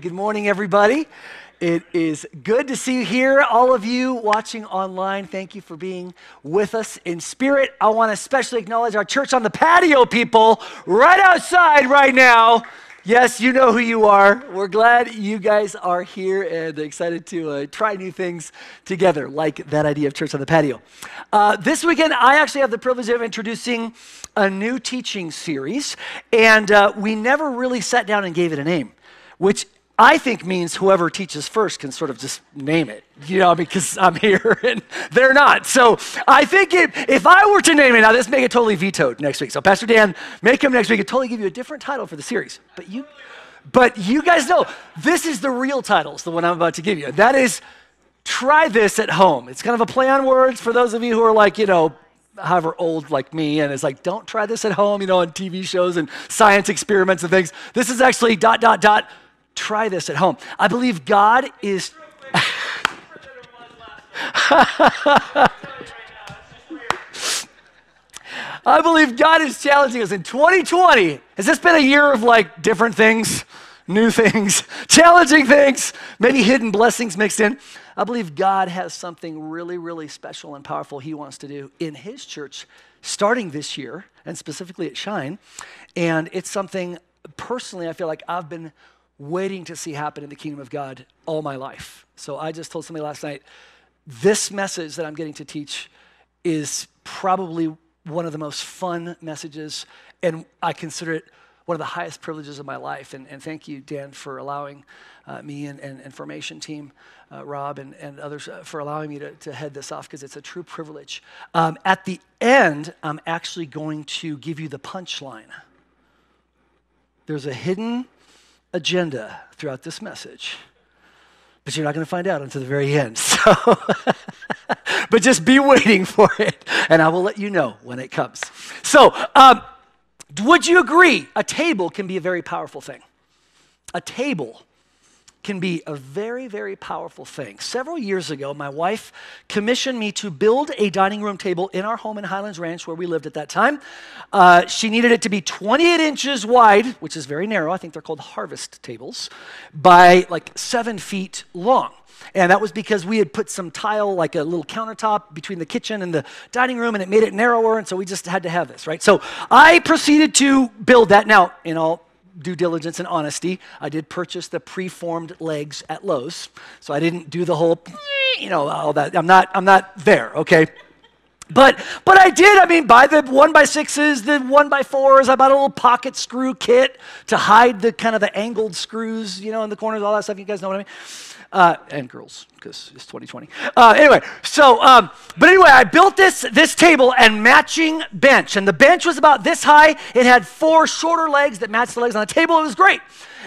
Good morning, everybody. It is good to see you here. All of you watching online, thank you for being with us in spirit. I want to especially acknowledge our church on the patio people right outside right now. Yes, you know who you are. We're glad you guys are here and excited to uh, try new things together, like that idea of church on the patio. Uh, this weekend, I actually have the privilege of introducing a new teaching series, and uh, we never really sat down and gave it a name, which I think means whoever teaches first can sort of just name it, you know, because I'm here and they're not. So I think it, if I were to name it, now this may get totally vetoed next week. So Pastor Dan may come next week and totally give you a different title for the series. But you, but you guys know this is the real titles, the one I'm about to give you. That is, try this at home. It's kind of a play on words for those of you who are like, you know, however old like me and it's like don't try this at home you know on tv shows and science experiments and things this is actually dot dot dot Try this at home. I believe God is. I believe God is challenging us in 2020. Has this been a year of like different things, new things, challenging things, maybe hidden blessings mixed in? I believe God has something really, really special and powerful He wants to do in His church starting this year, and specifically at Shine. And it's something personally I feel like I've been waiting to see happen in the kingdom of God all my life. So I just told somebody last night this message that I'm getting to teach is probably one of the most fun messages, and I consider it one of the highest privileges of my life. And, and thank you, Dan, for allowing uh, me and, and, and, formation team, uh, Rob, and, and others uh, for allowing me to, to head this off because it's a true privilege. Um, at the end, I'm actually going to give you the punchline. There's a hidden agenda throughout this message. But you're not going to find out until the very end. So, but just be waiting for it, and I will let you know when it comes. So, um, would you agree a table can be a very powerful thing? A table can be a very, very powerful thing. Several years ago, my wife commissioned me to build a dining room table in our home in Highlands Ranch where we lived at that time. Uh, she needed it to be 28 inches wide, which is very narrow. I think they're called harvest tables, by like seven feet long. And that was because we had put some tile, like a little countertop between the kitchen and the dining room, and it made it narrower. And so we just had to have this, right? So I proceeded to build that. Now, in all due diligence and honesty, I did purchase the preformed legs at Lowe's. So I didn't do the whole, you know, all that. I'm not, I'm not there, okay? But but I did. I mean, buy the one by sixes, the one by fours. I bought a little pocket screw kit to hide the kind of the angled screws, you know, in the corners, all that stuff. You guys know what I mean? Uh, and girls because it's 2020. Uh, anyway, so um, but anyway, I built this this table and matching bench, and the bench was about this high. It had four shorter legs that matched the legs on the table. It was great.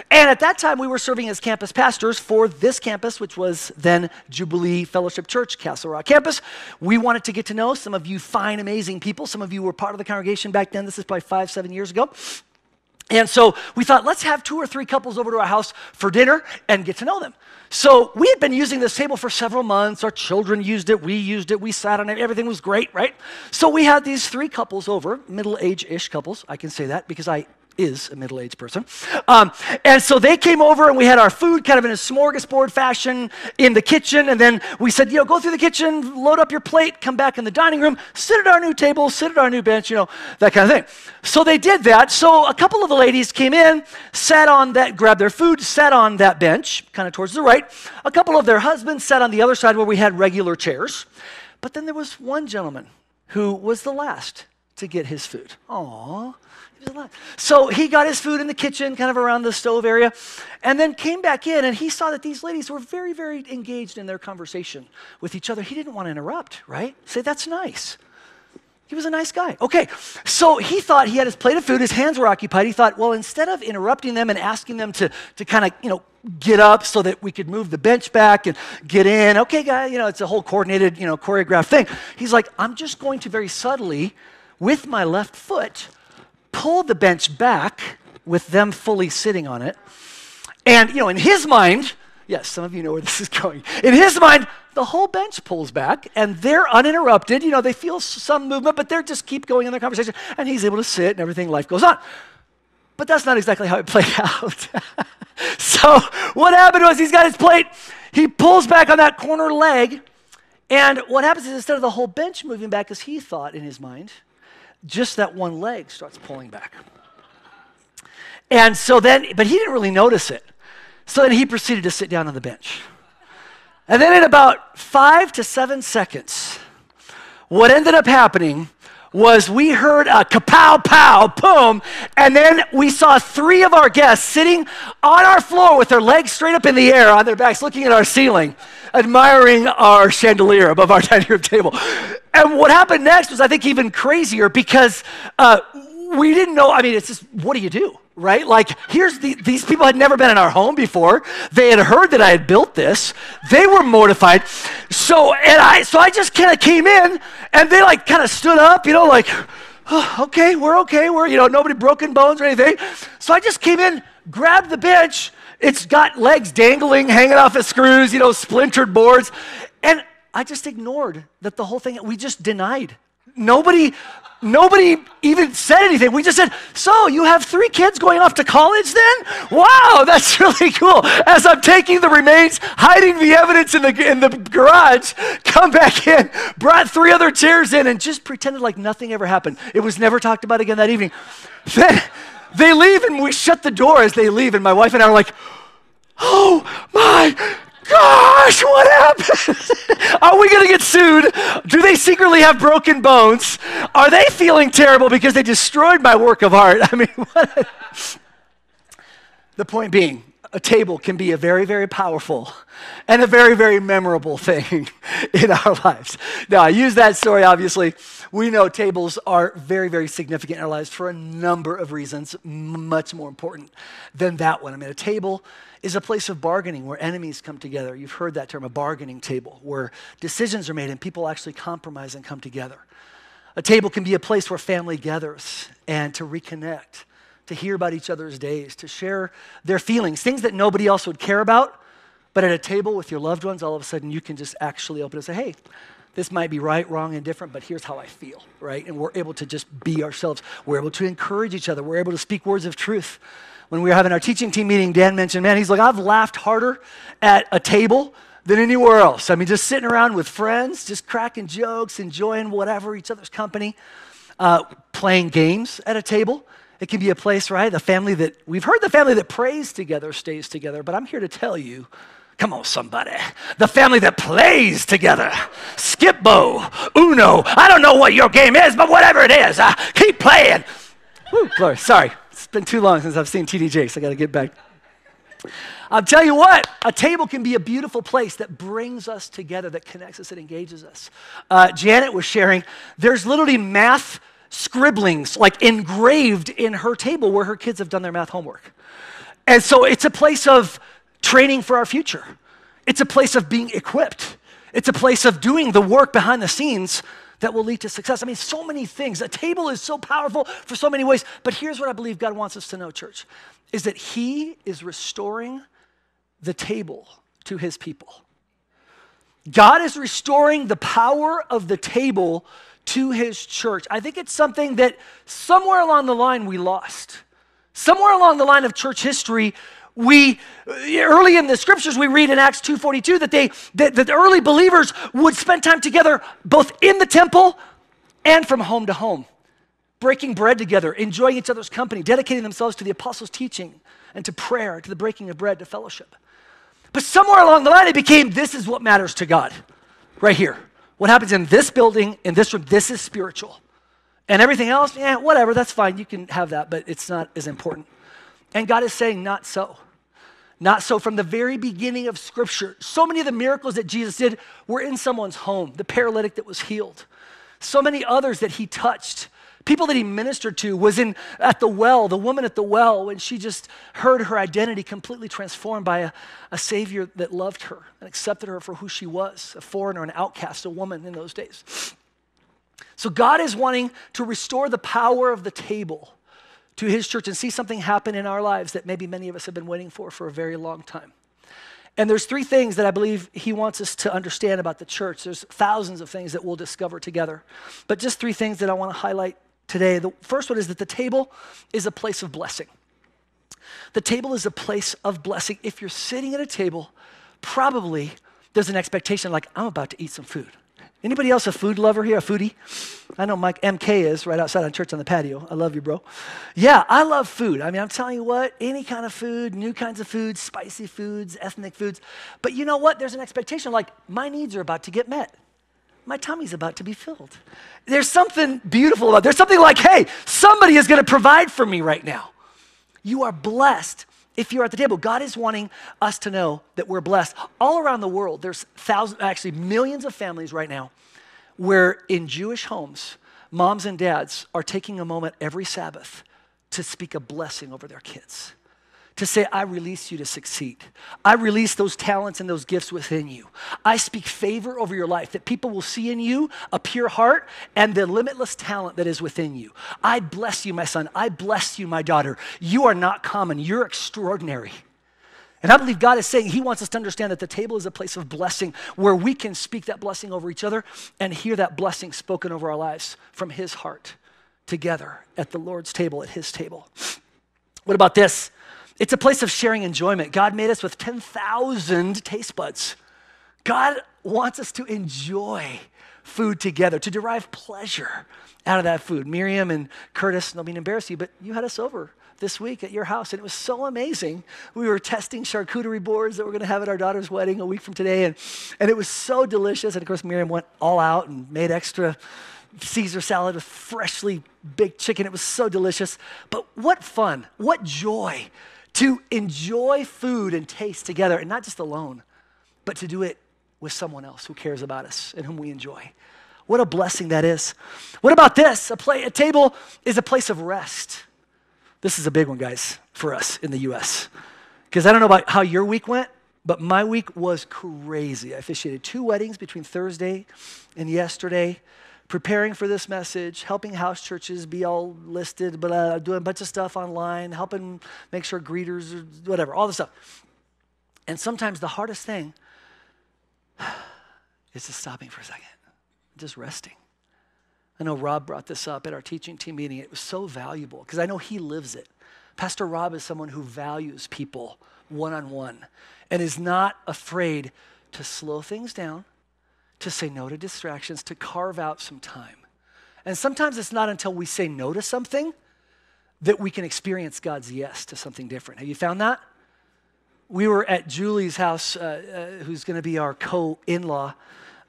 And at that time, we were serving as campus pastors for this campus, which was then Jubilee Fellowship Church, Castle Rock campus. We wanted to get to know some of you fine, amazing people. Some of you were part of the congregation back then. This is probably five, seven years ago. And so we thought, let's have two or three couples over to our house for dinner and get to know them. So we had been using this table for several months. Our children used it, we used it, we sat on it, everything was great, right? So we had these three couples over, middle age ish couples. I can say that because I is a middle aged person. Um, and so they came over and we had our food kind of in a smorgasbord fashion in the kitchen. And then we said, you know, go through the kitchen, load up your plate, come back in the dining room, sit at our new table, sit at our new bench, you know, that kind of thing. So they did that. So a couple of the ladies came in, sat on that, grabbed their food, sat on that bench, kind of towards the right. A couple of their husbands sat on the other side where we had regular chairs. But then there was one gentleman who was the last to get his food. Aww. So he got his food in the kitchen, kind of around the stove area, and then came back in and he saw that these ladies were very, very engaged in their conversation with each other. He didn't want to interrupt, right? Say, that's nice. He was a nice guy. Okay, so he thought he had his plate of food, his hands were occupied. He thought, well, instead of interrupting them and asking them to, to kind of, you know, get up so that we could move the bench back and get in, okay, guy, you know, it's a whole coordinated, you know, choreographed thing. He's like, I'm just going to very subtly, with my left foot, pulled the bench back with them fully sitting on it. And, you know, in his mind, yes, some of you know where this is going. In his mind, the whole bench pulls back and they're uninterrupted. You know, they feel some movement, but they're just keep going in their conversation. And he's able to sit and everything, life goes on. But that's not exactly how it played out. so what happened was he's got his plate, he pulls back on that corner leg, and what happens is instead of the whole bench moving back as he thought in his mind, just that one leg starts pulling back. And so then, but he didn't really notice it. So then he proceeded to sit down on the bench. And then in about five to seven seconds, what ended up happening was we heard a kapow pow boom and then we saw three of our guests sitting on our floor with their legs straight up in the air on their backs looking at our ceiling admiring our chandelier above our dining room table and what happened next was i think even crazier because uh, we didn't know i mean it's just what do you do right? Like, here's the, these people had never been in our home before. They had heard that I had built this. They were mortified. So, and I, so I just kind of came in and they like kind of stood up, you know, like, oh, okay, we're okay. We're, you know, nobody broken bones or anything. So I just came in, grabbed the bench. It's got legs dangling, hanging off of screws, you know, splintered boards. And I just ignored that the whole thing, we just denied. Nobody Nobody even said anything. We just said, So, you have three kids going off to college then? Wow, that's really cool. As I'm taking the remains, hiding the evidence in the, in the garage, come back in, brought three other chairs in, and just pretended like nothing ever happened. It was never talked about again that evening. Then they leave, and we shut the door as they leave, and my wife and I are like, Oh my gosh, what happened? Are we going to get sued? Do they secretly have broken bones? Are they feeling terrible because they destroyed my work of art? I mean, what? the point being, a table can be a very, very powerful and a very, very memorable thing in our lives. Now, I use that story, obviously. We know tables are very, very significant in our lives for a number of reasons, much more important than that one. I mean, a table is a place of bargaining where enemies come together. You've heard that term, a bargaining table, where decisions are made and people actually compromise and come together. A table can be a place where family gathers and to reconnect, to hear about each other's days, to share their feelings, things that nobody else would care about. But at a table with your loved ones, all of a sudden you can just actually open and say, hey, this might be right, wrong, and different, but here's how I feel, right? And we're able to just be ourselves. We're able to encourage each other. We're able to speak words of truth when we were having our teaching team meeting, Dan mentioned, man, he's like, I've laughed harder at a table than anywhere else. I mean, just sitting around with friends, just cracking jokes, enjoying whatever, each other's company, uh, playing games at a table. It can be a place, right? The family that, we've heard the family that prays together stays together, but I'm here to tell you, come on, somebody, the family that plays together, Skip-Bo, Uno, I don't know what your game is, but whatever it is, uh, keep playing. Woo, glory, sorry. It's been too long since I've seen TD Jakes. I got to get back. I'll tell you what, a table can be a beautiful place that brings us together, that connects us, that engages us. Uh, Janet was sharing, there's literally math scribblings like engraved in her table where her kids have done their math homework. And so it's a place of training for our future, it's a place of being equipped, it's a place of doing the work behind the scenes that will lead to success. I mean, so many things. A table is so powerful for so many ways. But here's what I believe God wants us to know, church, is that He is restoring the table to His people. God is restoring the power of the table to His church. I think it's something that somewhere along the line we lost. Somewhere along the line of church history, we early in the scriptures we read in acts 2.42 that they that, that the early believers would spend time together both in the temple and from home to home breaking bread together enjoying each other's company dedicating themselves to the apostles teaching and to prayer to the breaking of bread to fellowship but somewhere along the line it became this is what matters to god right here what happens in this building in this room this is spiritual and everything else yeah whatever that's fine you can have that but it's not as important and God is saying, not so. Not so. From the very beginning of Scripture, so many of the miracles that Jesus did were in someone's home, the paralytic that was healed. So many others that he touched, people that he ministered to, was in at the well, the woman at the well, when she just heard her identity completely transformed by a, a Savior that loved her and accepted her for who she was a foreigner, an outcast, a woman in those days. So God is wanting to restore the power of the table to his church and see something happen in our lives that maybe many of us have been waiting for for a very long time. And there's three things that I believe he wants us to understand about the church. There's thousands of things that we'll discover together, but just three things that I want to highlight today. The first one is that the table is a place of blessing. The table is a place of blessing. If you're sitting at a table, probably there's an expectation like, I'm about to eat some food. Anybody else a food lover here, a foodie? I know Mike MK is right outside on church on the patio. I love you, bro. Yeah, I love food. I mean, I'm telling you what, any kind of food, new kinds of foods, spicy foods, ethnic foods. But you know what? There's an expectation like my needs are about to get met. My tummy's about to be filled. There's something beautiful about it. There's something like, hey, somebody is going to provide for me right now. You are blessed if you're at the table. God is wanting us to know that we're blessed. All around the world, there's thousands, actually millions of families right now where in Jewish homes, moms and dads are taking a moment every Sabbath to speak a blessing over their kids to say, I release you to succeed. I release those talents and those gifts within you. I speak favor over your life, that people will see in you a pure heart and the limitless talent that is within you. I bless you, my son. I bless you, my daughter. You are not common, you're extraordinary. And I believe God is saying He wants us to understand that the table is a place of blessing where we can speak that blessing over each other and hear that blessing spoken over our lives from His heart together at the Lord's table, at His table. What about this? It's a place of sharing enjoyment. God made us with 10,000 taste buds. God wants us to enjoy food together, to derive pleasure out of that food. Miriam and Curtis, no mean embarrass you, but you had us over this week at your house, and it was so amazing. We were testing charcuterie boards that we're going to have at our daughter's wedding a week from today, and, and it was so delicious. And of course, Miriam went all out and made extra Caesar salad with freshly baked chicken. It was so delicious. But what fun, what joy to enjoy food and taste together, and not just alone, but to do it with someone else who cares about us and whom we enjoy. What a blessing that is. What about this? A, play, a table is a place of rest. This is a big one, guys, for us in the US. Because I don't know about how your week went, but my week was crazy. I officiated two weddings between Thursday and yesterday preparing for this message, helping house churches be all listed, but uh, doing a bunch of stuff online, helping make sure greeters, or whatever, all the stuff. And sometimes the hardest thing is just stopping for a second, just resting. I know Rob brought this up at our teaching team meeting. It was so valuable because I know he lives it. Pastor Rob is someone who values people one on one and is not afraid to slow things down to say no to distractions, to carve out some time. And sometimes it's not until we say no to something that we can experience God's yes to something different. Have you found that? We were at Julie's house, uh, uh, who's going to be our co in law,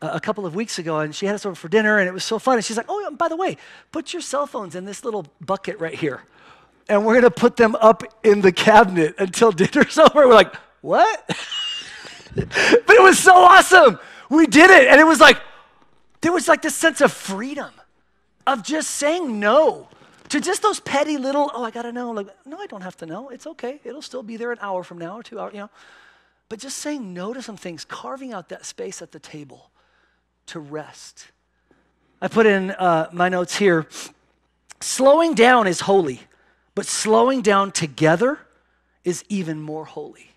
uh, a couple of weeks ago, and she had us over for dinner, and it was so fun. And she's like, Oh, by the way, put your cell phones in this little bucket right here. And we're going to put them up in the cabinet until dinner's over. We're like, What? but it was so awesome we did it. And it was like, there was like this sense of freedom of just saying no to just those petty little, oh, I gotta know. Like, no, I don't have to know. It's okay. It'll still be there an hour from now or two hours, you know. But just saying no to some things, carving out that space at the table to rest. I put in uh, my notes here slowing down is holy, but slowing down together is even more holy.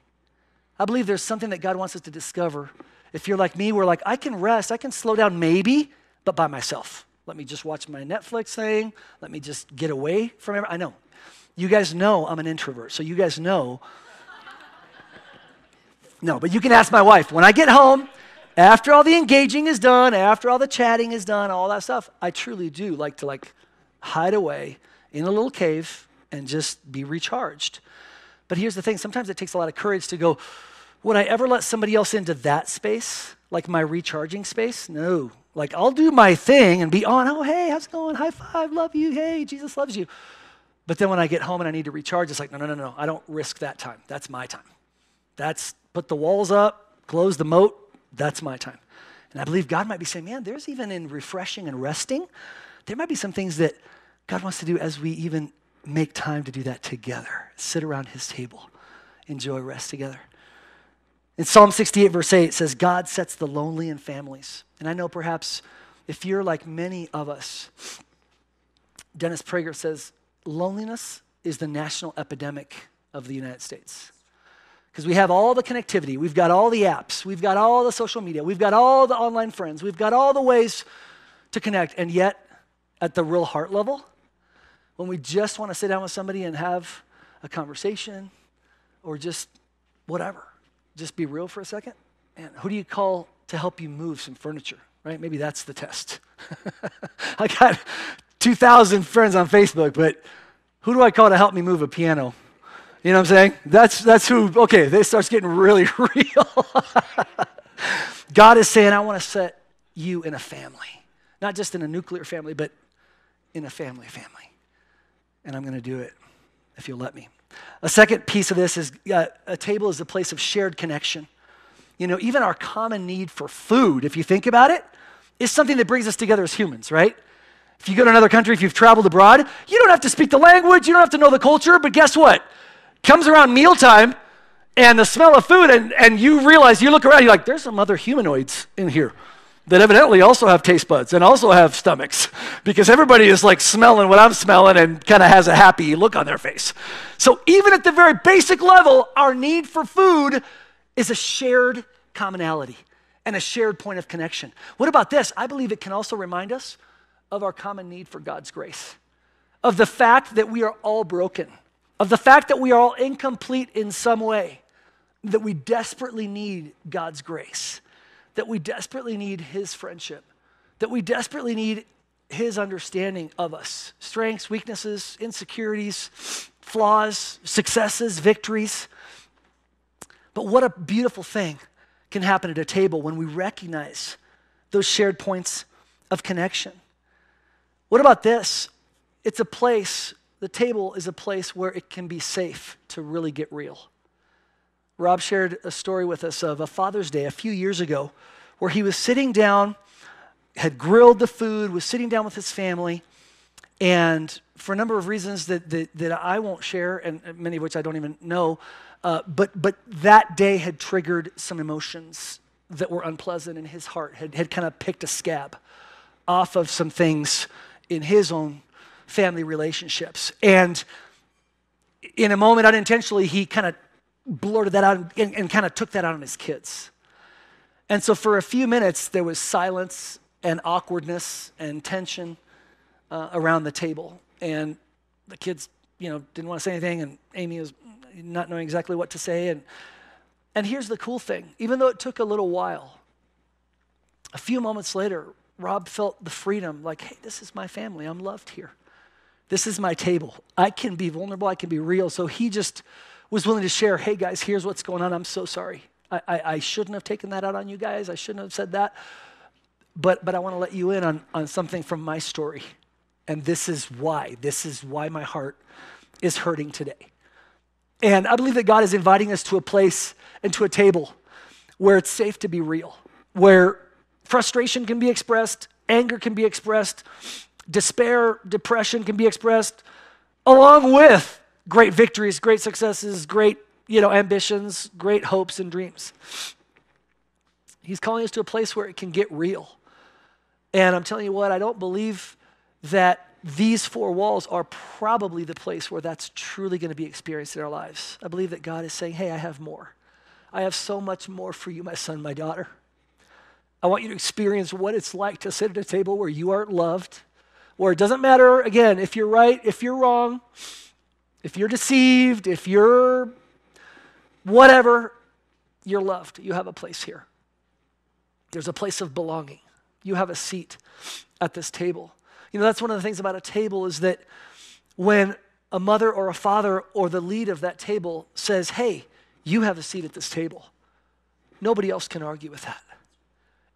I believe there's something that God wants us to discover if you're like me, we're like, I can rest, I can slow down maybe, but by myself. Let me just watch my Netflix thing. Let me just get away from everything. I know. You guys know I'm an introvert, so you guys know. No, but you can ask my wife. When I get home, after all the engaging is done, after all the chatting is done, all that stuff, I truly do like to like hide away in a little cave and just be recharged. But here's the thing, sometimes it takes a lot of courage to go, would I ever let somebody else into that space, like my recharging space? No. Like, I'll do my thing and be on, oh, hey, how's it going? High five, love you. Hey, Jesus loves you. But then when I get home and I need to recharge, it's like, no, no, no, no. I don't risk that time. That's my time. That's put the walls up, close the moat. That's my time. And I believe God might be saying, man, there's even in refreshing and resting, there might be some things that God wants to do as we even make time to do that together. Sit around his table, enjoy rest together. In Psalm 68, verse 8, it says, God sets the lonely in families. And I know perhaps if you're like many of us, Dennis Prager says, loneliness is the national epidemic of the United States. Because we have all the connectivity, we've got all the apps, we've got all the social media, we've got all the online friends, we've got all the ways to connect. And yet, at the real heart level, when we just want to sit down with somebody and have a conversation, or just whatever. Just be real for a second. And who do you call to help you move some furniture, right? Maybe that's the test. I got 2,000 friends on Facebook, but who do I call to help me move a piano? You know what I'm saying? That's, that's who, okay, this starts getting really real. God is saying, I want to set you in a family, not just in a nuclear family, but in a family family. And I'm going to do it if you'll let me. A second piece of this is uh, a table is a place of shared connection. You know, even our common need for food, if you think about it, is something that brings us together as humans, right? If you go to another country, if you've traveled abroad, you don't have to speak the language, you don't have to know the culture, but guess what? Comes around mealtime and the smell of food, and, and you realize, you look around, you're like, there's some other humanoids in here that evidently also have taste buds and also have stomachs because everybody is like smelling what I'm smelling and kind of has a happy look on their face. So, even at the very basic level, our need for food is a shared commonality and a shared point of connection. What about this? I believe it can also remind us of our common need for God's grace, of the fact that we are all broken, of the fact that we are all incomplete in some way, that we desperately need God's grace, that we desperately need His friendship, that we desperately need His understanding of us strengths, weaknesses, insecurities, flaws, successes, victories. But what a beautiful thing can happen at a table when we recognize those shared points of connection. What about this? It's a place, the table is a place where it can be safe to really get real. Rob shared a story with us of a Father's Day a few years ago where he was sitting down, had grilled the food, was sitting down with his family, and for a number of reasons that, that, that I won't share, and many of which I don't even know, uh, but, but that day had triggered some emotions that were unpleasant in his heart, had, had kind of picked a scab off of some things in his own family relationships. And in a moment, unintentionally, he kind of blurted that out and, and kind of took that out on his kids. And so for a few minutes, there was silence and awkwardness and tension uh, around the table. And the kids, you know, didn't want to say anything, and Amy was not knowing exactly what to say. And, and here's the cool thing even though it took a little while, a few moments later, Rob felt the freedom like, hey, this is my family. I'm loved here. This is my table. I can be vulnerable, I can be real. So he just was willing to share, hey, guys, here's what's going on. I'm so sorry. I, I, I shouldn't have taken that out on you guys. I shouldn't have said that. But, but I want to let you in on, on something from my story. And this is why. This is why my heart is hurting today. And I believe that God is inviting us to a place and to a table where it's safe to be real, where frustration can be expressed, anger can be expressed, despair, depression can be expressed, along with great victories, great successes, great you know, ambitions, great hopes and dreams. He's calling us to a place where it can get real. And I'm telling you what, I don't believe that these four walls are probably the place where that's truly going to be experienced in our lives. I believe that God is saying, hey, I have more. I have so much more for you, my son, my daughter. I want you to experience what it's like to sit at a table where you aren't loved, where it doesn't matter, again, if you're right, if you're wrong, if you're deceived, if you're whatever, you're loved. You have a place here. There's a place of belonging. You have a seat at this table. You know, that's one of the things about a table is that when a mother or a father or the lead of that table says, hey, you have a seat at this table, nobody else can argue with that.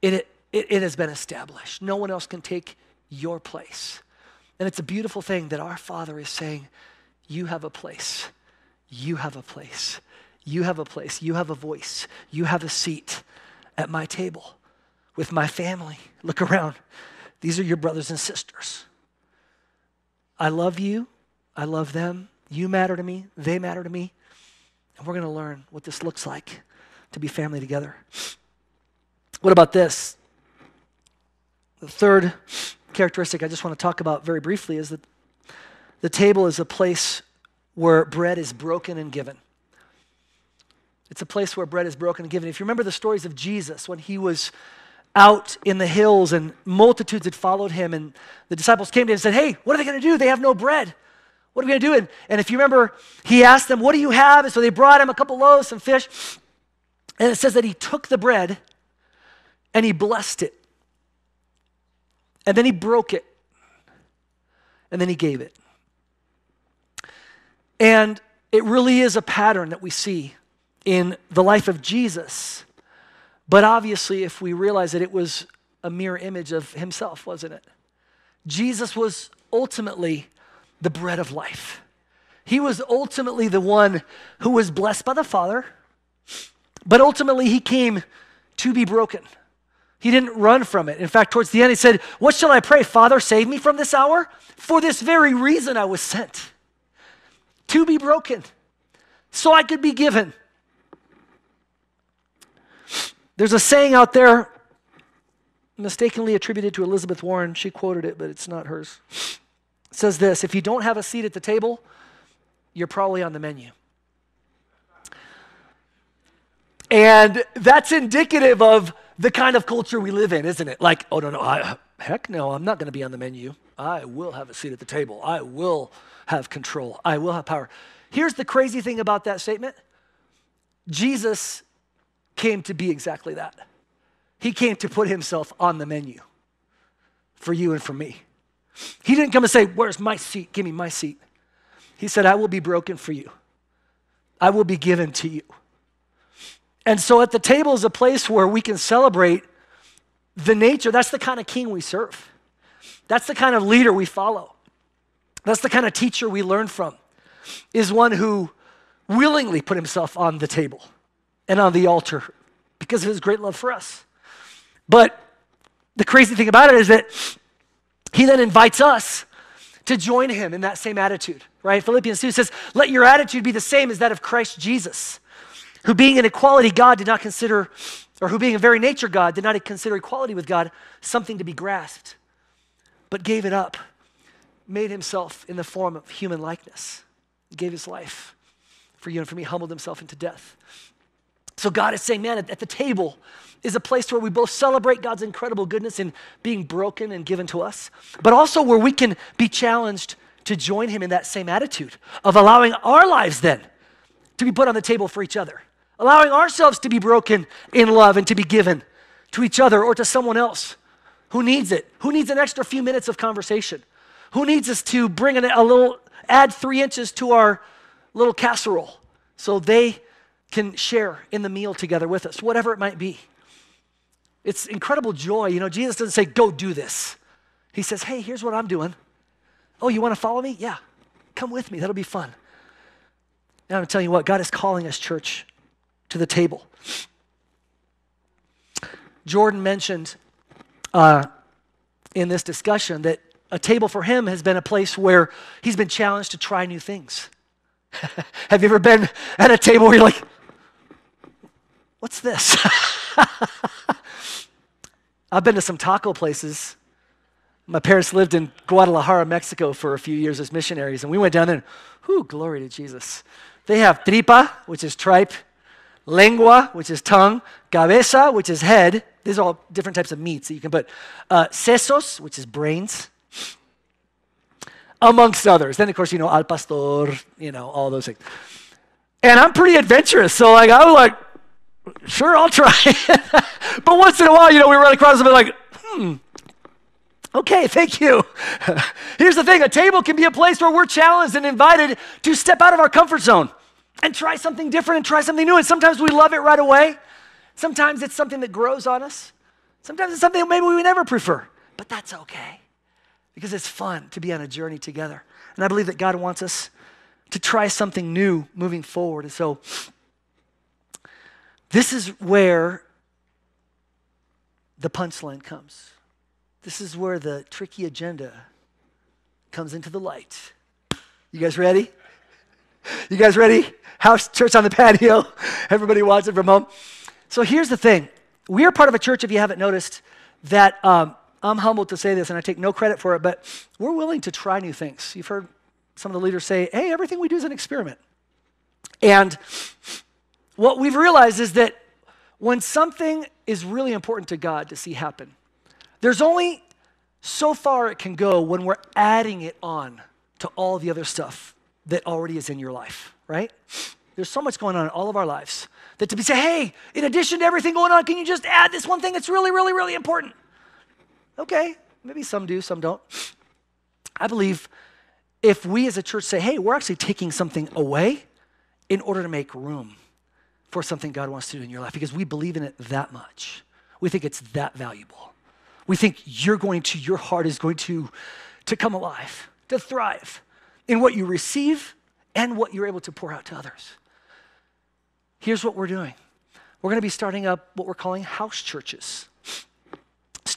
It, it, it has been established. No one else can take your place. And it's a beautiful thing that our Father is saying, You have a place. You have a place. You have a place. You have a voice. You have a seat at my table with my family. Look around. These are your brothers and sisters. I love you. I love them. You matter to me. They matter to me. And we're going to learn what this looks like to be family together. What about this? The third characteristic I just want to talk about very briefly is that the table is a place where bread is broken and given. It's a place where bread is broken and given. If you remember the stories of Jesus when he was out in the hills and multitudes had followed him, and the disciples came to him and said, Hey, what are they going to do? They have no bread. What are we going to do? And, and if you remember, he asked them, What do you have? And so they brought him a couple loaves, some fish. And it says that he took the bread and he blessed it. And then he broke it. And then he gave it. And it really is a pattern that we see in the life of Jesus. But obviously, if we realize that it was a mirror image of himself, wasn't it? Jesus was ultimately the bread of life. He was ultimately the one who was blessed by the Father, but ultimately he came to be broken. He didn't run from it. In fact, towards the end, he said, What shall I pray? Father, save me from this hour? For this very reason I was sent to be broken, so I could be given. There's a saying out there mistakenly attributed to Elizabeth Warren. She quoted it, but it's not hers. It says this If you don't have a seat at the table, you're probably on the menu. And that's indicative of the kind of culture we live in, isn't it? Like, oh, no, no, I, heck no, I'm not going to be on the menu. I will have a seat at the table. I will have control. I will have power. Here's the crazy thing about that statement Jesus came to be exactly that. He came to put himself on the menu for you and for me. He didn't come and say, Where's my seat? Give me my seat. He said, I will be broken for you, I will be given to you. And so at the table is a place where we can celebrate the nature. That's the kind of king we serve. That's the kind of leader we follow. That's the kind of teacher we learn from, is one who willingly put himself on the table and on the altar because of his great love for us. But the crazy thing about it is that he then invites us to join him in that same attitude, right? Philippians 2 says, Let your attitude be the same as that of Christ Jesus, who being in equality God did not consider, or who being a very nature God did not consider equality with God something to be grasped, but gave it up, made himself in the form of human likeness, gave his life for you and for me, humbled himself into death. So God is saying, man, at the table, is a place where we both celebrate God's incredible goodness in being broken and given to us, but also where we can be challenged to join Him in that same attitude of allowing our lives then to be put on the table for each other, allowing ourselves to be broken in love and to be given to each other or to someone else who needs it, who needs an extra few minutes of conversation, who needs us to bring in a little, add three inches to our little casserole so they can share in the meal together with us, whatever it might be. It's incredible joy. You know, Jesus doesn't say, go do this. He says, hey, here's what I'm doing. Oh, you want to follow me? Yeah. Come with me. That'll be fun. And I'm telling you what, God is calling us, church, to the table. Jordan mentioned uh, in this discussion that a table for him has been a place where he's been challenged to try new things. Have you ever been at a table where you're like, what's this? I've been to some taco places. My parents lived in Guadalajara, Mexico for a few years as missionaries, and we went down there and, glory to Jesus. They have tripa, which is tripe, lengua, which is tongue, cabeza, which is head. These are all different types of meats that you can put. Uh, sesos, which is brains, amongst others. Then, of course, you know, al pastor, you know, all those things. And I'm pretty adventurous, so like I was like, sure, I'll try. but once in a while, you know, we run across something like, hmm, okay, thank you. Here's the thing a table can be a place where we're challenged and invited to step out of our comfort zone and try something different and try something new. And sometimes we love it right away. Sometimes it's something that grows on us. Sometimes it's something maybe we never prefer, but that's okay because it's fun to be on a journey together. And I believe that God wants us to try something new moving forward. And so, this is where the punchline comes. This is where the tricky agenda comes into the light. You guys ready? You guys ready? House church on the patio. Everybody watching from home. So here's the thing. We are part of a church, if you haven't noticed, that um, I'm humbled to say this and I take no credit for it, but we're willing to try new things. You've heard some of the leaders say, hey, everything we do is an experiment. And what we've realized is that when something is really important to God to see happen, there's only so far it can go when we're adding it on to all the other stuff that already is in your life, right? There's so much going on in all of our lives that to be say, hey, in addition to everything going on, can you just add this one thing that's really, really, really important? Okay, maybe some do, some don't. I believe if we as a church say, hey, we're actually taking something away in order to make room for something God wants to do in your life because we believe in it that much. We think it's that valuable. We think you're going to, your heart is going to, to come alive, to thrive in what you receive and what you're able to pour out to others. Here's what we're doing we're going to be starting up what we're calling house churches.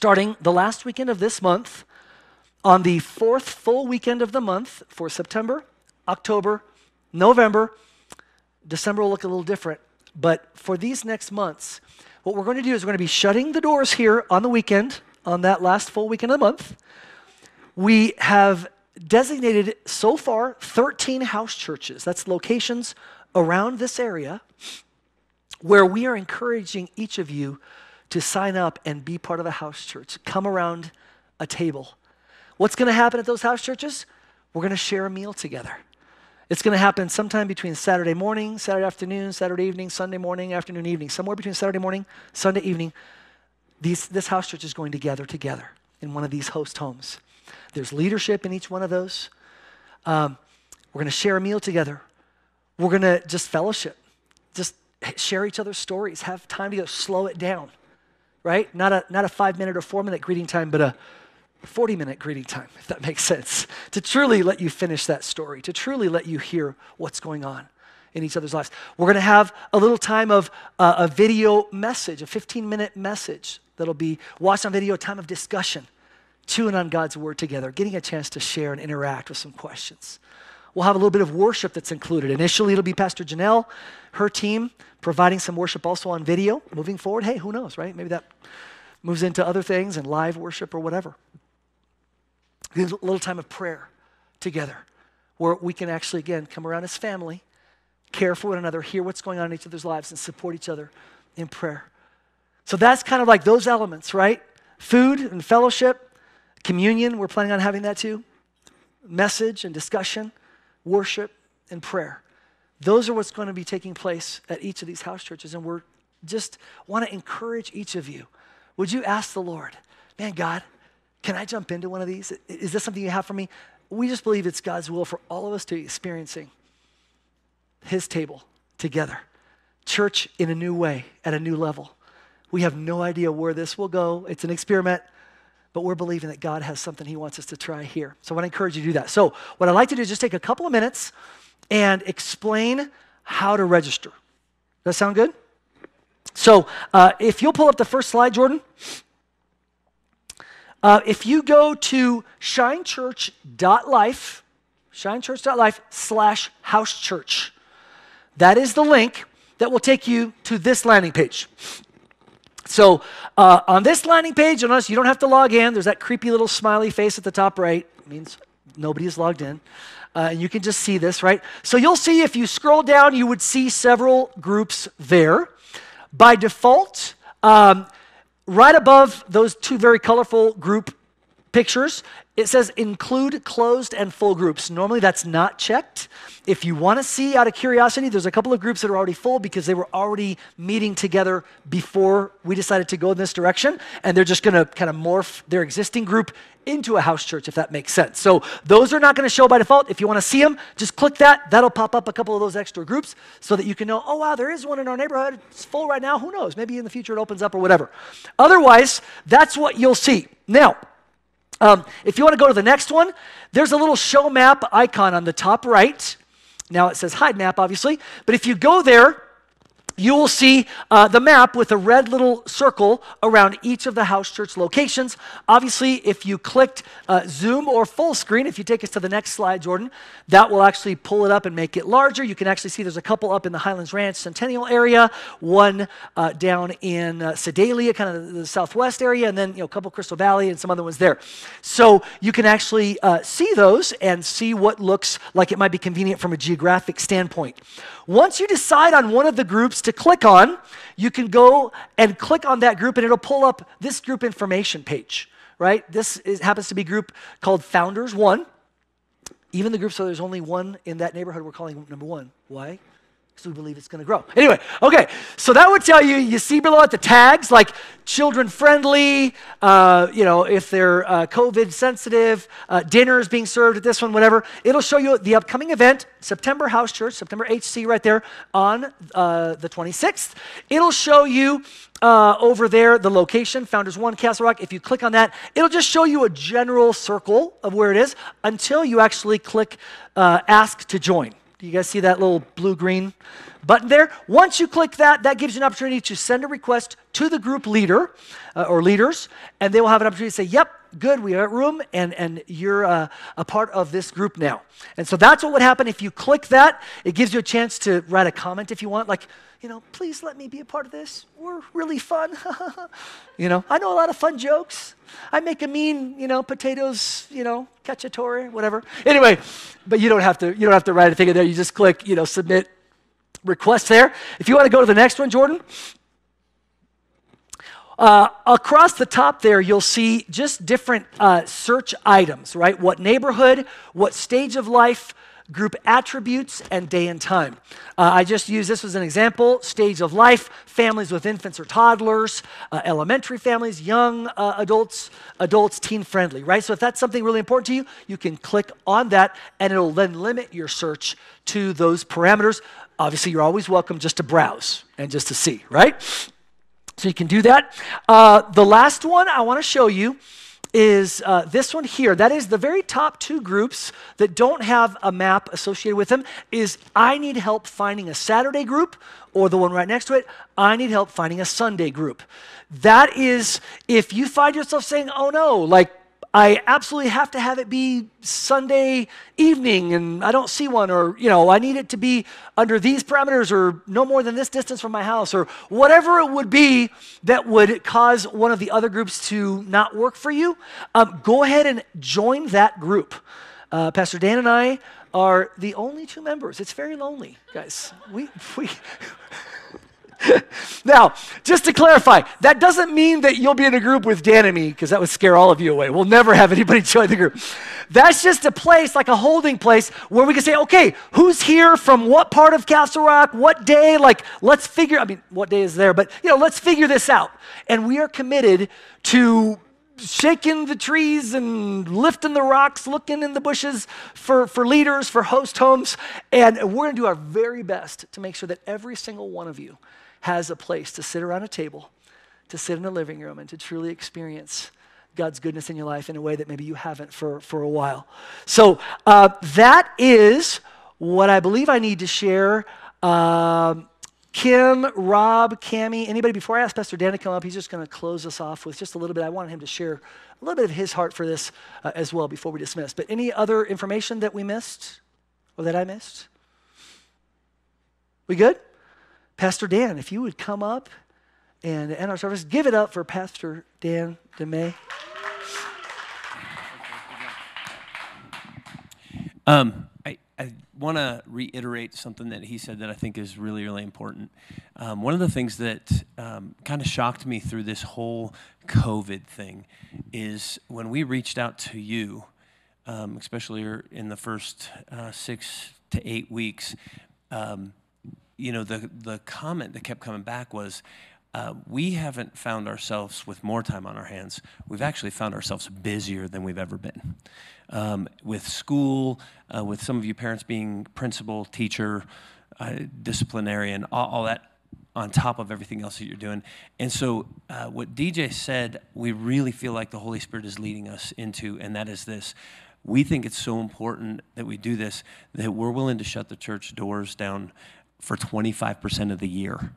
Starting the last weekend of this month, on the fourth full weekend of the month for September, October, November, December will look a little different. But for these next months, what we're going to do is we're going to be shutting the doors here on the weekend, on that last full weekend of the month. We have designated so far 13 house churches. That's locations around this area where we are encouraging each of you to sign up and be part of a house church. Come around a table. What's going to happen at those house churches? We're going to share a meal together. It's going to happen sometime between Saturday morning, Saturday afternoon, Saturday evening, Sunday morning, afternoon, evening. Somewhere between Saturday morning, Sunday evening, these, this house church is going to gather together in one of these host homes. There's leadership in each one of those. Um, we're going to share a meal together. We're going to just fellowship, just share each other's stories, have time to go slow it down, right? Not a, not a five minute or four minute greeting time, but a 40 minute greeting time, if that makes sense, to truly let you finish that story, to truly let you hear what's going on in each other's lives. We're going to have a little time of uh, a video message, a 15 minute message that'll be watched on video, a time of discussion, chewing on God's word together, getting a chance to share and interact with some questions. We'll have a little bit of worship that's included. Initially, it'll be Pastor Janelle, her team, providing some worship also on video. Moving forward, hey, who knows, right? Maybe that moves into other things and live worship or whatever a little time of prayer together where we can actually, again, come around as family, care for one another, hear what's going on in each other's lives, and support each other in prayer. So that's kind of like those elements, right? Food and fellowship, communion, we're planning on having that too. Message and discussion, worship and prayer. Those are what's going to be taking place at each of these house churches. And we're just want to encourage each of you. Would you ask the Lord, man, God, can I jump into one of these? Is this something you have for me? We just believe it's God's will for all of us to be experiencing His table together. Church in a new way, at a new level. We have no idea where this will go. It's an experiment, but we're believing that God has something He wants us to try here. So I want to encourage you to do that. So, what I'd like to do is just take a couple of minutes and explain how to register. Does that sound good? So, uh, if you'll pull up the first slide, Jordan. Uh, if you go to shinechurch.life, shinechurch.life slash house church, that is the link that will take you to this landing page. So uh, on this landing page, notice you don't have to log in. There's that creepy little smiley face at the top right. It means nobody is logged in. Uh, and you can just see this, right? So you'll see if you scroll down, you would see several groups there. By default, um, right above those two very colorful group pictures, it says include closed and full groups. Normally that's not checked. If you want to see out of curiosity, there's a couple of groups that are already full because they were already meeting together before we decided to go in this direction. And they're just going to kind of morph their existing group into a house church, if that makes sense. So those are not going to show by default. If you want to see them, just click that. That'll pop up a couple of those extra groups so that you can know, oh, wow, there is one in our neighborhood. It's full right now. Who knows? Maybe in the future it opens up or whatever. Otherwise, that's what you'll see. Now, um, if you want to go to the next one, there's a little show map icon on the top right. Now it says hide map, obviously, but if you go there, you will see uh, the map with a red little circle around each of the house church locations. Obviously, if you clicked uh, zoom or full screen, if you take us to the next slide, Jordan, that will actually pull it up and make it larger. You can actually see there's a couple up in the Highlands Ranch Centennial area, one uh, down in uh, Sedalia, kind of the southwest area, and then you know, a couple Crystal Valley and some other ones there. So you can actually uh, see those and see what looks like it might be convenient from a geographic standpoint. Once you decide on one of the groups to click on, you can go and click on that group and it'll pull up this group information page, right? This is, happens to be group called Founders One. Even the groups where there's only one in that neighborhood, we're calling number one. Why? Because we believe it's going to grow. Anyway, okay, so that would tell you, you see below at the tags, like children friendly, uh, you know, if they're uh, COVID sensitive, uh, dinners being served at this one, whatever. It'll show you the upcoming event, September House Church, September HC right there on uh, the 26th. It'll show you uh, over there the location, Founders One, Castle Rock. If you click on that, it'll just show you a general circle of where it is until you actually click uh, Ask to Join. Do you guys see that little blue green button there? Once you click that, that gives you an opportunity to send a request to the group leader uh, or leaders, and they will have an opportunity to say, Yep, good, we have room, and, and you're uh, a part of this group now. And so that's what would happen if you click that. It gives you a chance to write a comment if you want, like, you know, please let me be a part of this. We're really fun. you know, I know a lot of fun jokes. I make a mean, you know, potatoes, you know, cacciatore, whatever. Anyway, but you don't have to, you don't have to write anything in there. You just click, you know, submit request there. If you want to go to the next one, Jordan. Uh, across the top there, you'll see just different uh, search items, right? What neighborhood, what stage of life, group attributes, and day and time. Uh, I just use this as an example stage of life, families with infants or toddlers, uh, elementary families, young uh, adults, adults teen friendly, right? So if that's something really important to you, you can click on that and it'll then limit your search to those parameters. Obviously, you're always welcome just to browse and just to see, right? So you can do that. Uh, the last one I want to show you is uh, this one here. That is the very top two groups that don't have a map associated with them. Is I need help finding a Saturday group, or the one right next to it, I need help finding a Sunday group. That is, if you find yourself saying, oh no, like I absolutely have to have it be Sunday evening and I don't see one, or, you know, I need it to be under these parameters or no more than this distance from my house, or whatever it would be that would cause one of the other groups to not work for you, um, go ahead and join that group. Uh, Pastor Dan and I are the only two members. It's very lonely, guys. We, we, now, just to clarify, that doesn't mean that you'll be in a group with Dan and me, because that would scare all of you away. We'll never have anybody join the group. That's just a place, like a holding place, where we can say, okay, who's here from what part of Castle Rock, what day? Like, let's figure, I mean, what day is there? But, you know, let's figure this out. And we are committed to shaking the trees and lifting the rocks, looking in the bushes for, for leaders, for host homes. And we're going to do our very best to make sure that every single one of you has a place to sit around a table, to sit in a living room, and to truly experience God's goodness in your life in a way that maybe you haven't for, for a while. So uh, that is what I believe I need to share. Um, Kim, Rob, Cami, anybody, before I ask Pastor Dan to come up, he's just going to close us off with just a little bit. I wanted him to share a little bit of his heart for this uh, as well before we dismiss. But any other information that we missed or that I missed? We good? Pastor Dan, if you would come up and end our service, give it up for Pastor Dan DeMay. Um, I, I want to reiterate something that he said that I think is really, really important. Um, one of the things that um, kind of shocked me through this whole COVID thing is when we reached out to you, um, especially in the first uh, six to eight weeks, um, you know, the, the comment that kept coming back was, uh, we haven't found ourselves with more time on our hands. We've actually found ourselves busier than we've ever been. Um, with school, uh, with some of you parents being principal, teacher, uh, disciplinarian, all, all, that on top of everything else that you're doing. And so, uh, what DJ said, we really feel like the Holy Spirit is leading us into, and that is this. We think it's so important that we do this that we're willing to shut the church doors down for 25% of the year.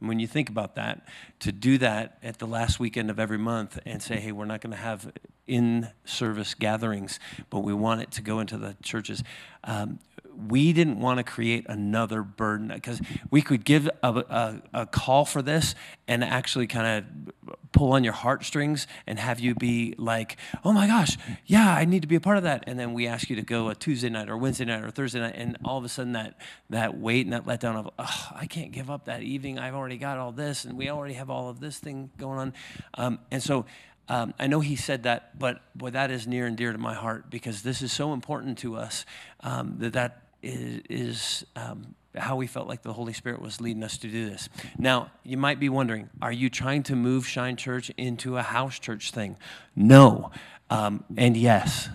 And When you think about that, to do that at the last weekend of every month and say, hey, we're not going to have in service gatherings, but we want it to go into the churches. Um, we didn't want to create another burden because we could give a, a, a, call for this and actually kind of pull on your heartstrings and have you be like, oh my gosh, yeah, I need to be a part of that. And then we ask you to go a Tuesday night or Wednesday night or Thursday night, and all of a sudden that that weight and that letdown of, oh, I can't give up that evening. I've already got all this, and we already have all of this thing going on. Um, and so um, I know he said that, but boy, that is near and dear to my heart because this is so important to us um, that that is, is um, how we felt like the Holy Spirit was leading us to do this. Now, you might be wondering, are you trying to move Shine Church into a house church thing? No, um, and yes.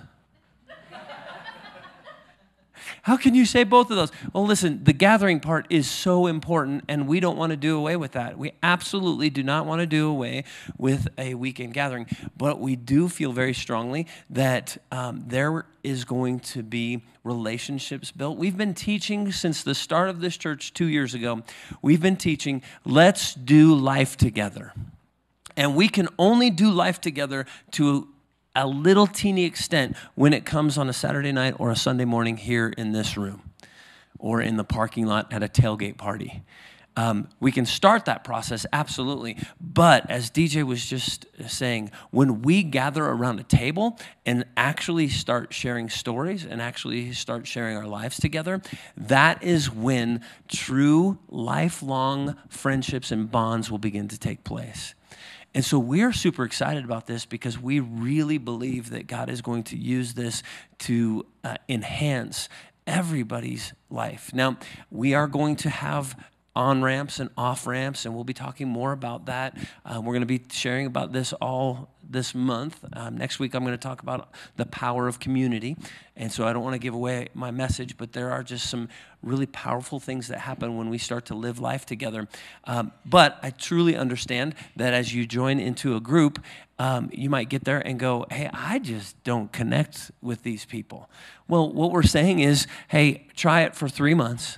How can you say both of those? Well, listen, the gathering part is so important, and we don't want to do away with that. We absolutely do not want to do away with a weekend gathering, but we do feel very strongly that um, there is going to be relationships built. We've been teaching since the start of this church two years ago, we've been teaching, let's do life together. And we can only do life together to a little teeny extent when it comes on a Saturday night or a Sunday morning here in this room or in the parking lot at a tailgate party. Um, we can start that process, absolutely. But as DJ was just saying, when we gather around a table and actually start sharing stories and actually start sharing our lives together, that is when true lifelong friendships and bonds will begin to take place. And so we're super excited about this because we really believe that God is going to use this to uh, enhance everybody's life. Now, we are going to have on ramps and off ramps, and we'll be talking more about that. Uh, we're going to be sharing about this all this month. Um, next week, I'm going to talk about the power of community. And so I don't want to give away my message, but there are just some really powerful things that happen when we start to live life together. Um, but I truly understand that as you join into a group, um, you might get there and go, hey, I just don't connect with these people. Well, what we're saying is, hey, try it for three months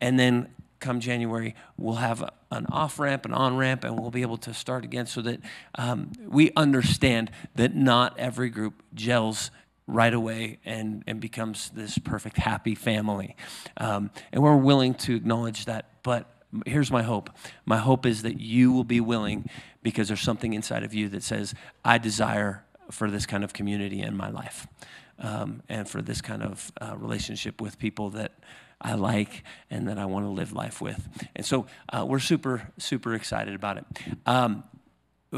and then come January, we'll have an off ramp, an on ramp, and we'll be able to start again so that um, we understand that not every group gels right away and, and becomes this perfect, happy family. Um, and we're willing to acknowledge that. But here's my hope my hope is that you will be willing because there's something inside of you that says, I desire for this kind of community in my life. Um, and for this kind of uh, relationship with people that I like and that I want to live life with. And so uh, we're super, super excited about it. Um,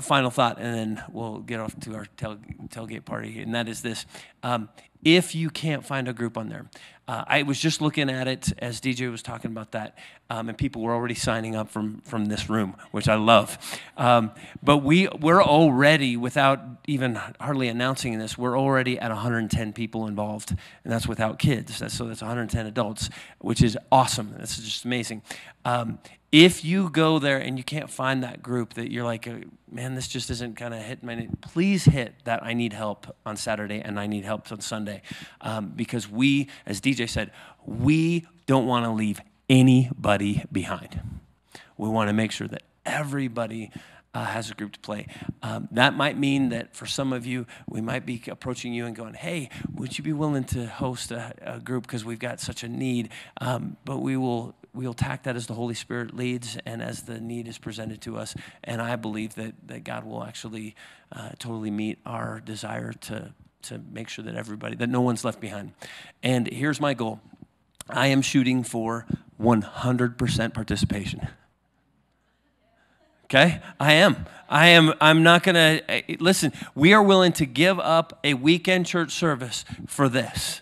final thought, and then we'll get off to our tail, tailgate party, and that is this. Um, if you can't find a group on there, uh, I was just looking at it as DJ was talking about that, um, and people were already signing up from, from this room, which I love. Um, but we, we're already, without even hardly announcing this, we're already at 110 people involved, and that's without kids. That's, so that's 110 adults, which is awesome. That's just amazing. Um, if you go there and you can't find that group that you're like, uh, man, this just isn't kind of hitting my, please hit that I need help on Saturday and I need help on Sunday. Um, because we, as DJ said, we don't want to leave anybody behind. We want to make sure that everybody uh, has a group to play. Um, that might mean that for some of you, we might be approaching you and going, hey, would you be willing to host a, a group because we've got such a need? Um, but we will we'll tack that as the Holy Spirit leads and as the need is presented to us. And I believe that, that God will actually uh, totally meet our desire to, to make sure that everybody, that no one's left behind. And here's my goal I am shooting for 100% participation. Okay? I am. I am I'm not going to eh, listen, we are willing to give up a weekend church service for this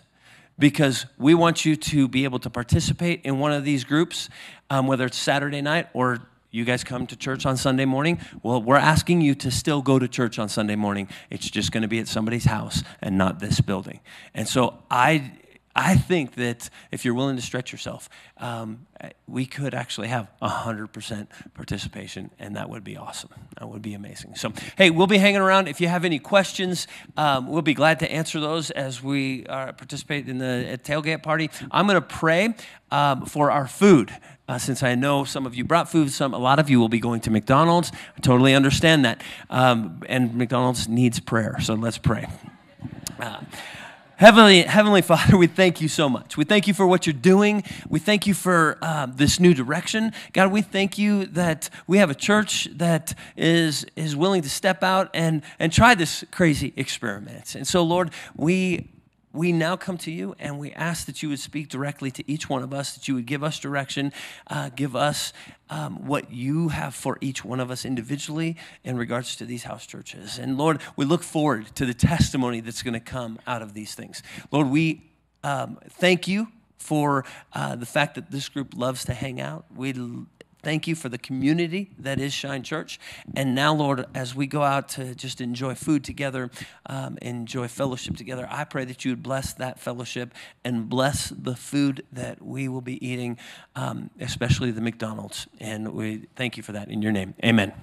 because we want you to be able to participate in one of these groups, um, whether it's Saturday night or you guys come to church on Sunday morning. Well, we're asking you to still go to church on Sunday morning. It's just going to be at somebody's house and not this building. And so I I think that if you're willing to stretch yourself, um, we could actually have 100% participation, and that would be awesome. That would be amazing. So, hey, we'll be hanging around. If you have any questions, um, we'll be glad to answer those as we uh, participate in the tailgate party. I'm going to pray um, for our food. Uh, since I know some of you brought food, some a lot of you will be going to McDonald's. I totally understand that, um, and McDonald's needs prayer. So let's pray. Uh, Heavenly, Heavenly Father, we thank you so much. We thank you for what you're doing. We thank you for uh, this new direction. God, we thank you that we have a church that is, is willing to step out and, and try this crazy experiment. And so, Lord, we we now come to you and we ask that you would speak directly to each one of us, that you would give us direction, uh, give us um, what you have for each one of us individually in regards to these house churches. And Lord, we look forward to the testimony that's going to come out of these things. Lord, we um, thank you for uh, the fact that this group loves to hang out. We Thank you for the community that is Shine Church. And now, Lord, as we go out to just enjoy food together, um, enjoy fellowship together, I pray that you would bless that fellowship and bless the food that we will be eating, um, especially the McDonald's. And we thank you for that in your name. Amen.